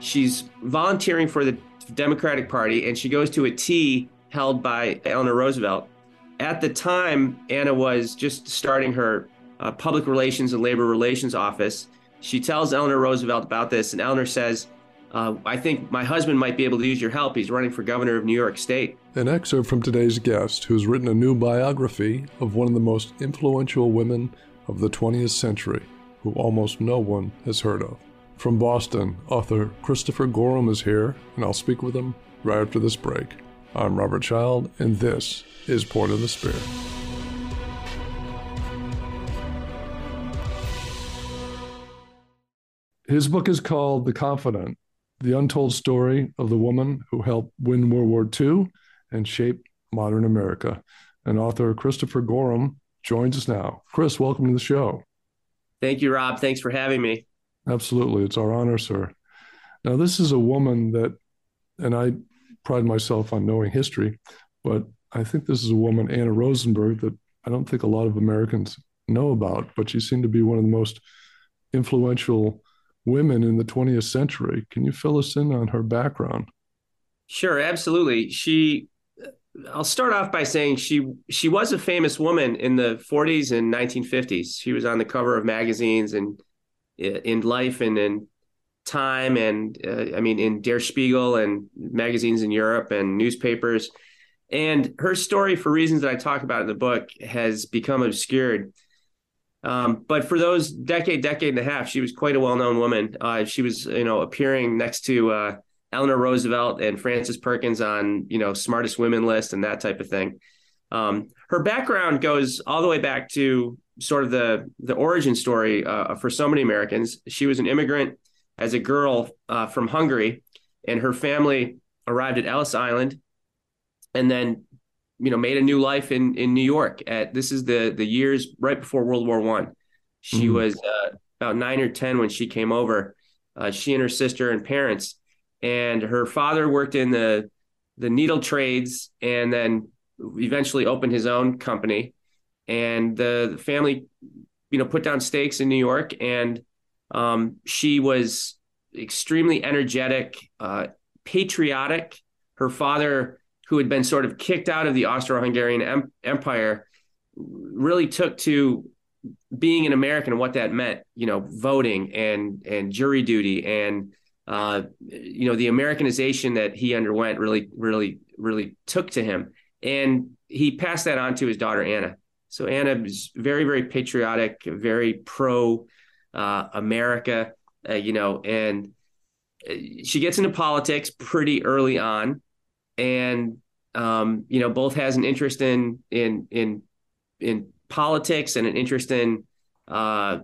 she's volunteering for the Democratic Party, and she goes to a tea held by Eleanor Roosevelt. At the time, Anna was just starting her uh, public relations and labor relations office. She tells Eleanor Roosevelt about this, and Eleanor says, uh, I think my husband might be able to use your help. He's running for governor of New York State. An excerpt from today's guest, who's written a new biography of one of the most influential women of the 20th century, who almost no one has heard of. From Boston, author Christopher Gorham is here, and I'll speak with him right after this break. I'm Robert Child, and this is Point of the Spear. His book is called The Confidant The Untold Story of the Woman Who Helped Win World War II and Shape Modern America. And author Christopher Gorham joins us now. Chris, welcome to the show. Thank you, Rob. Thanks for having me. Absolutely. It's our honor, sir. Now, this is a woman that, and I pride myself on knowing history, but I think this is a woman, Anna Rosenberg, that I don't think a lot of Americans know about, but she seemed to be one of the most influential women in the 20th century. Can you fill us in on her background? Sure, absolutely. She I'll start off by saying she she was a famous woman in the 40s and 1950s. She was on the cover of magazines and in Life and in Time and uh, I mean in Der Spiegel and magazines in Europe and newspapers. And her story, for reasons that I talk about in the book, has become obscured. Um, but for those decade, decade and a half, she was quite a well-known woman. Uh, she was, you know, appearing next to uh, Eleanor Roosevelt and Frances Perkins on, you know, smartest women list and that type of thing. Um, her background goes all the way back to sort of the the origin story uh, for so many Americans. She was an immigrant as a girl uh, from Hungary, and her family arrived at Ellis Island, and then you know made a new life in in New York. At this is the the years right before World War One. She mm-hmm. was uh, about nine or ten when she came over. Uh, she and her sister and parents, and her father worked in the the needle trades, and then eventually opened his own company. And the, the family, you know, put down stakes in New York, and um, she was extremely energetic, uh, patriotic. Her father who had been sort of kicked out of the Austro-Hungarian em- Empire, really took to being an American and what that meant. You know, voting and and jury duty and uh, you know the Americanization that he underwent really really really took to him, and he passed that on to his daughter Anna. So Anna is very very patriotic, very pro uh, America. Uh, you know, and uh, she gets into politics pretty early on and um, you know both has an interest in in in in politics and an interest in uh,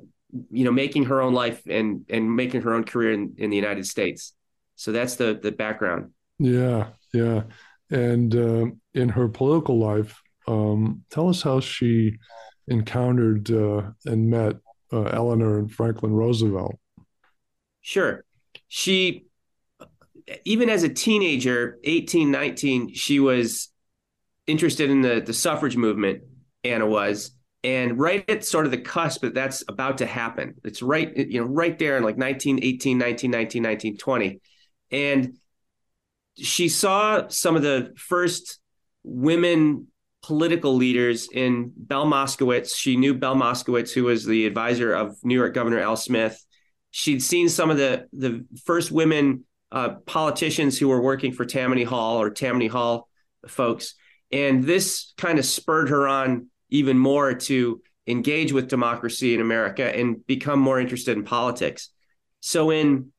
you know making her own life and and making her own career in, in the United States. So that's the the background. Yeah, yeah. And uh, in her political life, um, tell us how she encountered uh, and met uh, Eleanor and Franklin Roosevelt. Sure. She even as a teenager, 18, 19, she was interested in the, the suffrage movement, Anna was. And right at sort of the cusp that that's about to happen. It's right, you know, right there in like 1918, 19, 19, 19, 20. And she saw some of the first women political leaders in Belle Moskowitz. She knew Belle Moskowitz, who was the advisor of New York Governor Al Smith. She'd seen some of the the first women uh, politicians who were working for Tammany Hall or Tammany Hall folks. And this kind of spurred her on even more to engage with democracy in America and become more interested in politics. So in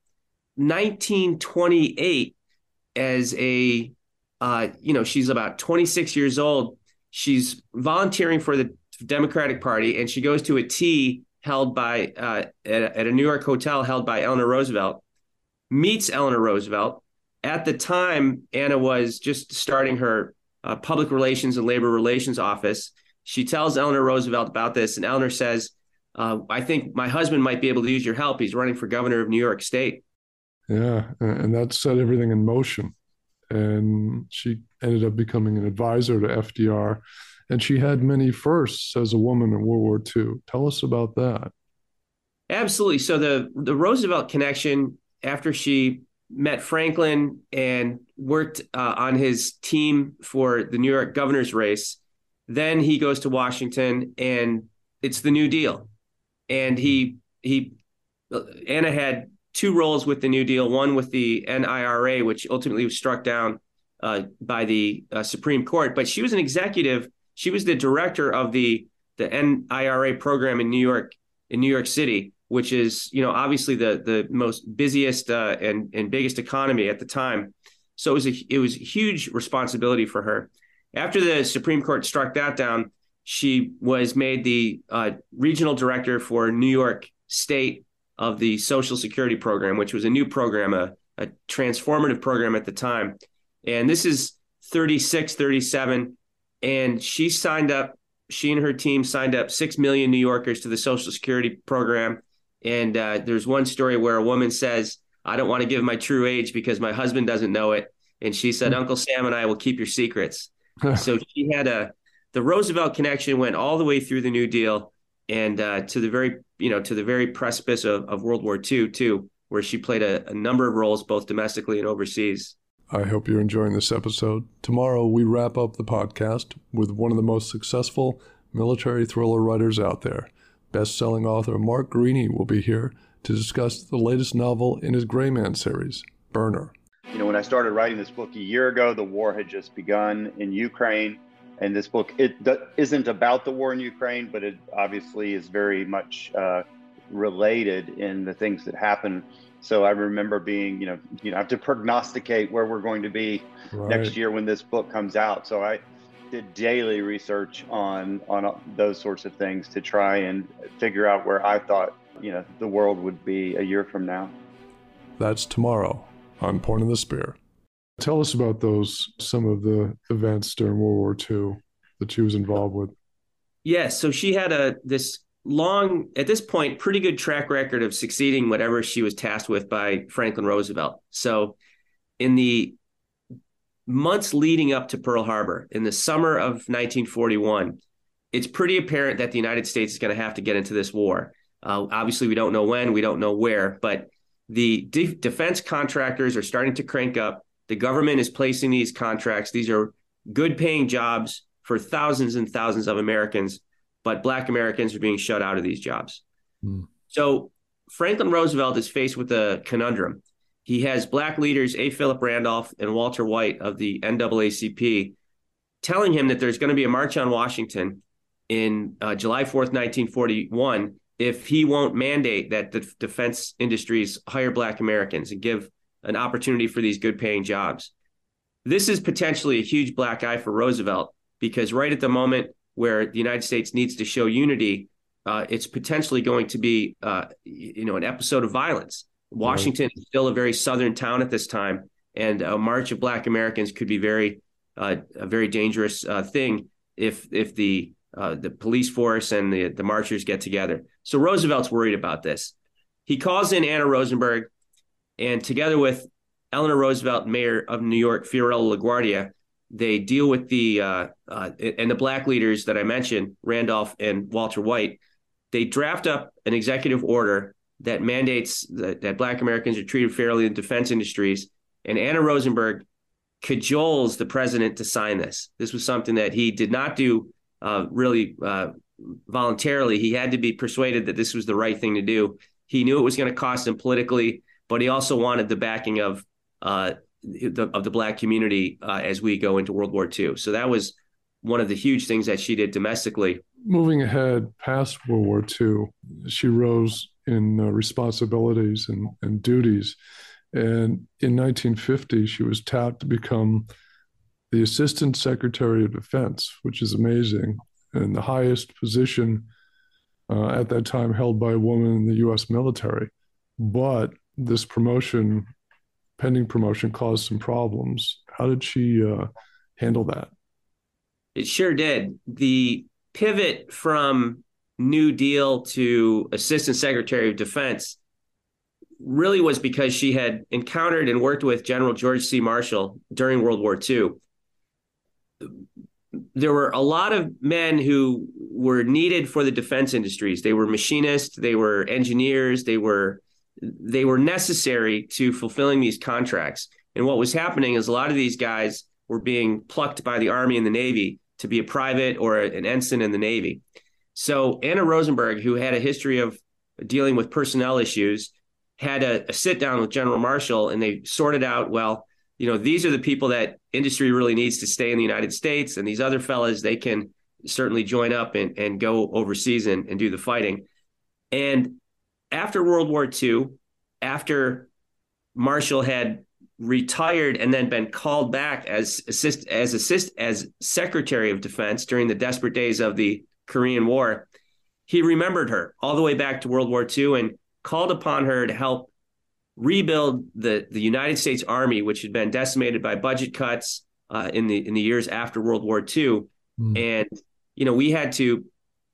1928, as a, uh, you know, she's about 26 years old, she's volunteering for the Democratic Party and she goes to a tea held by, uh, at, at a New York hotel held by Eleanor Roosevelt meets Eleanor Roosevelt. At the time, Anna was just starting her uh, public relations and labor relations office. She tells Eleanor Roosevelt about this, and Eleanor says, uh, I think my husband might be able to use your help. He's running for governor of New York State. Yeah, and that set everything in motion. And she ended up becoming an advisor to FDR. And she had many firsts as a woman in World War II. Tell us about that. Absolutely. So the the Roosevelt connection after she met Franklin and worked uh, on his team for the New York governor's race. Then he goes to Washington, and it's the New Deal. And he he Anna had two roles with the New Deal, one with the NIRA, which ultimately was struck down uh, by the uh, Supreme Court. But she was an executive. She was the director of the the NIRA program in New York in New York City, which is you know obviously the the most busiest uh, and and biggest economy at the time. So it was a it was a huge responsibility for her. After the Supreme Court struck that down, she was made the uh, regional director for New York State of the Social Security program, which was a new program, a, a transformative program at the time. And this is 36, 37. And she signed up, she and her team signed up 6 million New Yorkers to the Social Security program. And uh, there's one story where a woman says, I don't want to give my true age because my husband doesn't know it. And she said, mm-hmm. Uncle Sam and I will keep your secrets. so she had a, the Roosevelt connection went all the way through the New Deal and uh, to the very you know to the very precipice of, of World War II too, where she played a, a number of roles both domestically and overseas. I hope you're enjoying this episode. Tomorrow we wrap up the podcast with one of the most successful military thriller writers out there. Best-selling author Mark Greaney will be here to discuss the latest novel in his Gray Man series, Burner. You know, when I started writing this book a year ago, the war had just begun in Ukraine and this book it isn't about the war in Ukraine, but it obviously is very much uh, related in the things that happen. So I remember being, you know, you know, I have to prognosticate where we're going to be right. next year when this book comes out. So I did daily research on on those sorts of things to try and figure out where I thought, you know, the world would be a year from now. That's tomorrow on Point of the Spear. Tell us about those, some of the events during World War II that she was involved with. Yes. Yeah, so she had a this long, at this point, pretty good track record of succeeding whatever she was tasked with by Franklin Roosevelt. So in the months leading up to Pearl Harbor, in the summer of 1941, it's pretty apparent that the United States is going to have to get into this war. Uh, obviously, we don't know when, we don't know where, but the de- defense contractors are starting to crank up. The government is placing these contracts. These are good paying jobs for thousands and thousands of Americans, but Black Americans are being shut out of these jobs. Mm. So Franklin Roosevelt is faced with a conundrum. He has Black leaders, A. Philip Randolph and Walter White of the NAACP, telling him that there's going to be a march on Washington in uh, July 4th, 1941, if he won't mandate that the defense industries hire Black Americans and give an opportunity for these good paying jobs. This is potentially a huge black eye for Roosevelt because right at the moment where the United States needs to show unity, uh, it's potentially going to be, uh, you know, an episode of violence. Washington right. is still a very southern town at this time, and a march of Black Americans could be very, uh, a very dangerous uh, thing if if the uh, the police force and the the marchers get together. So Roosevelt's worried about this. He calls in Anna Rosenberg and together with Eleanor Roosevelt, mayor of New York, Fiorello LaGuardia, they deal with the uh, uh, and the black leaders that I mentioned, Randolph and Walter White. They draft up an executive order that mandates that, that black Americans are treated fairly in defense industries. And Anna Rosenberg cajoles the president to sign this. This was something that he did not do uh, really uh, voluntarily. He had to be persuaded that this was the right thing to do. He knew it was going to cost him politically but he also wanted the backing of uh, the, of the black community uh, as we go into World War II. So that was one of the huge things that she did domestically. Moving ahead past World War II, she rose in uh, responsibilities and, and duties. And in 1950, she was tapped to become the Assistant Secretary of Defense, which is amazing, and the highest position uh, at that time held by a woman in the US military. But this promotion, pending promotion, caused some problems. How did she uh, handle that? It sure did. The pivot from New Deal to Assistant Secretary of Defense really was because she had encountered and worked with General George C. Marshall during World War II. There were a lot of men who were needed for the defense industries. They were machinists, they were engineers, they were they were necessary to fulfilling these contracts. And what was happening is a lot of these guys were being plucked by the Army and the Navy to be a private or an ensign in the Navy. So Anna Rosenberg, who had a history of dealing with personnel issues, had a, a sit down with General Marshall and they sorted out, well, you know, these are the people that industry really needs to stay in the United States. And these other fellas, they can certainly join up and, and go overseas and, and do the fighting. And after World War II, after Marshall had retired and then been called back as assist as assist as Secretary of Defense during the desperate days of the Korean War, he remembered her all the way back to World War II and called upon her to help rebuild the the United States Army, which had been decimated by budget cuts uh, in the in the years after World War II, mm. and you know we had to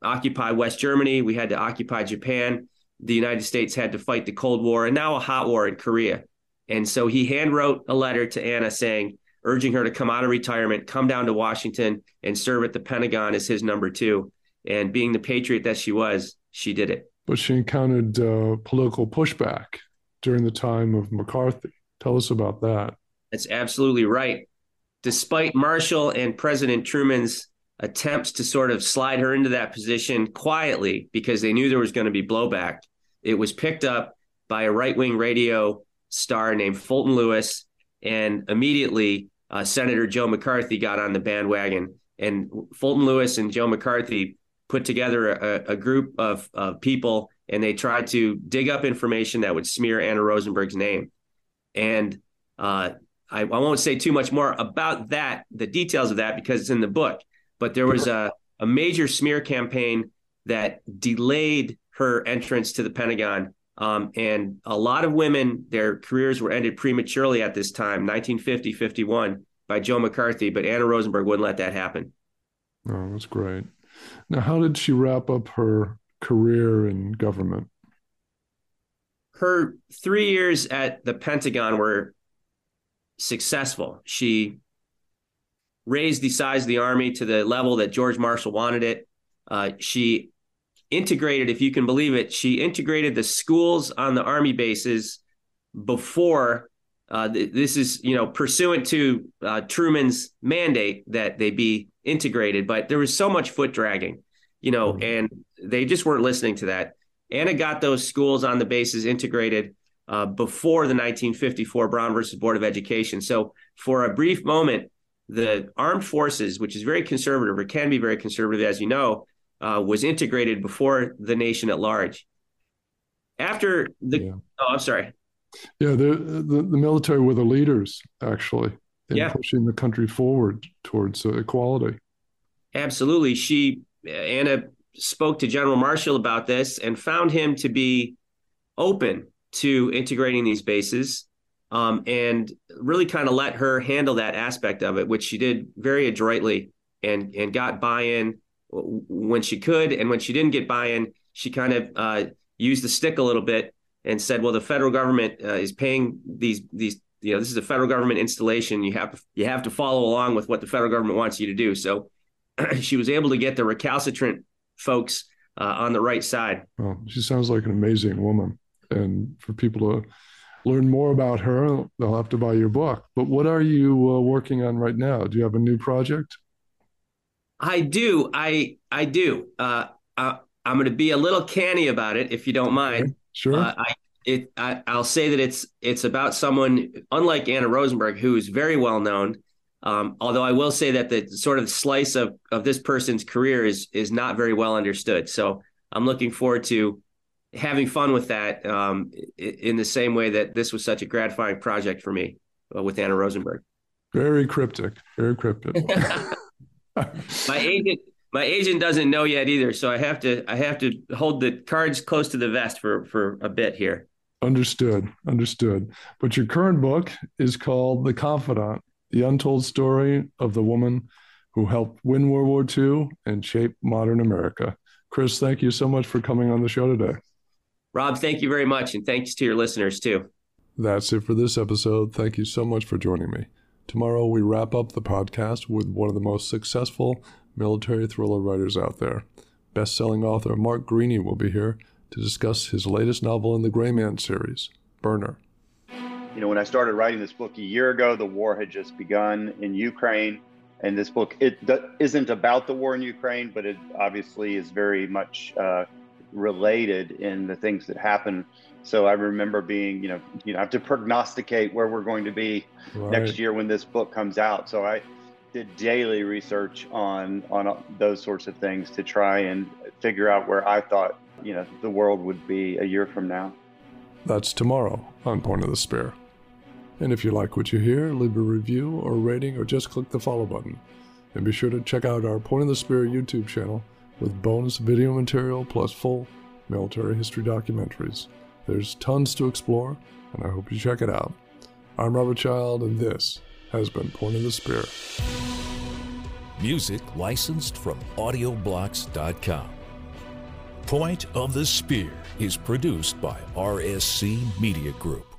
occupy West Germany, we had to occupy Japan, the United States had to fight the Cold War, and now a hot war in Korea, and so he handwrote a letter to Anna saying. Urging her to come out of retirement, come down to Washington and serve at the Pentagon as his number two. And being the patriot that she was, she did it. But she encountered uh, political pushback during the time of McCarthy. Tell us about that. That's absolutely right. Despite Marshall and President Truman's attempts to sort of slide her into that position quietly because they knew there was going to be blowback, it was picked up by a right wing radio star named Fulton Lewis. And immediately, uh, Senator Joe McCarthy got on the bandwagon. And Fulton Lewis and Joe McCarthy put together a, a group of, of people and they tried to dig up information that would smear Anna Rosenberg's name. And uh, I, I, won't say too much more about that, the details of that, because it's in the book. But there was a, a major smear campaign that delayed her entrance to the Pentagon. Um, and a lot of women, their careers were ended prematurely at this time, 1950, 51, by Joe McCarthy. But Anna Rosenberg wouldn't let that happen. Oh, that's great. Now, how did she wrap up her career in government? Her three years at the Pentagon were successful. She raised the size of the army to the level that George Marshall wanted it. Uh, she integrated, if you can believe it, she integrated the schools on the army bases before. Uh, this is, you know, pursuant to uh, Truman's mandate that they be integrated, but there was so much foot dragging, you know, mm-hmm. and they just weren't listening to that. Anna got those schools on the bases integrated uh, before the 1954 Brown versus Board of Education. So for a brief moment, the armed forces, which is very conservative or can be very conservative, as you know, uh, was integrated before the nation at large. After the, yeah. oh, I'm sorry. Yeah, the, the, the military were the leaders actually in yeah. pushing the country forward towards uh, equality. Absolutely, she Anna spoke to General Marshall about this and found him to be open to integrating these bases um, and really kind of let her handle that aspect of it, which she did very adroitly and and got buy-in when she could, and when she didn't get buy-in, she kind of uh, used the stick a little bit and said, "Well, the federal government uh, is paying these these you know this is a federal government installation. You have to you have to follow along with what the federal government wants you to do." So she was able to get the recalcitrant folks uh, on the right side. She sounds like an amazing woman. And for people to learn more about her, they'll have to buy your book. But what are you uh, working on right now? Do you have a new project? I do. I I do. Uh, I, am going to be a little canny about it, if you don't mind. Okay, sure. Uh, I, it, I, I'll say that it's it's about someone unlike Anna Rosenberg, who is very well known um, although I will say that the sort of slice of of this person's career is is not very well understood. So I'm looking forward to having fun with that um, in the same way that this was such a gratifying project for me uh, with Anna Rosenberg. Very cryptic. Very cryptic. my agent my agent doesn't know yet either, so I have to I have to hold the cards close to the vest for for a bit here. Understood. Understood. But your current book is called The Confidant the untold story of the woman who helped win World War II and shape modern America. Chris, thank you so much for coming on the show today. Rob, thank you very much. And thanks to your listeners, too. That's it for this episode. Thank you so much for joining me. Tomorrow, we wrap up the podcast with one of the most successful military thriller writers out there. Best selling author Mark Greaney will be here to discuss his latest novel in the Gray Man series, Burner. You know, when I started writing this book a year ago, the war had just begun in Ukraine. And this book it isn't about the war in Ukraine, but it obviously is very much uh, related in the things that happen. So I remember being, you know, you know, I have to prognosticate where we're going to be right. next year when this book comes out. So I did daily research on on those sorts of things to try and figure out where I thought, you know, the world would be a year from now. That's tomorrow on Point of the Spear. And if you like what you hear, leave a review or rating or just click the follow button. And be sure to check out our Point of the Spear YouTube channel with bonus video material plus full military history documentaries. There's tons to explore, and I hope you check it out. I'm Robert Child, and this has been Point of the Spear. Music licensed from AudioBlocks.com. Point of the Spear is produced by RSC Media Group.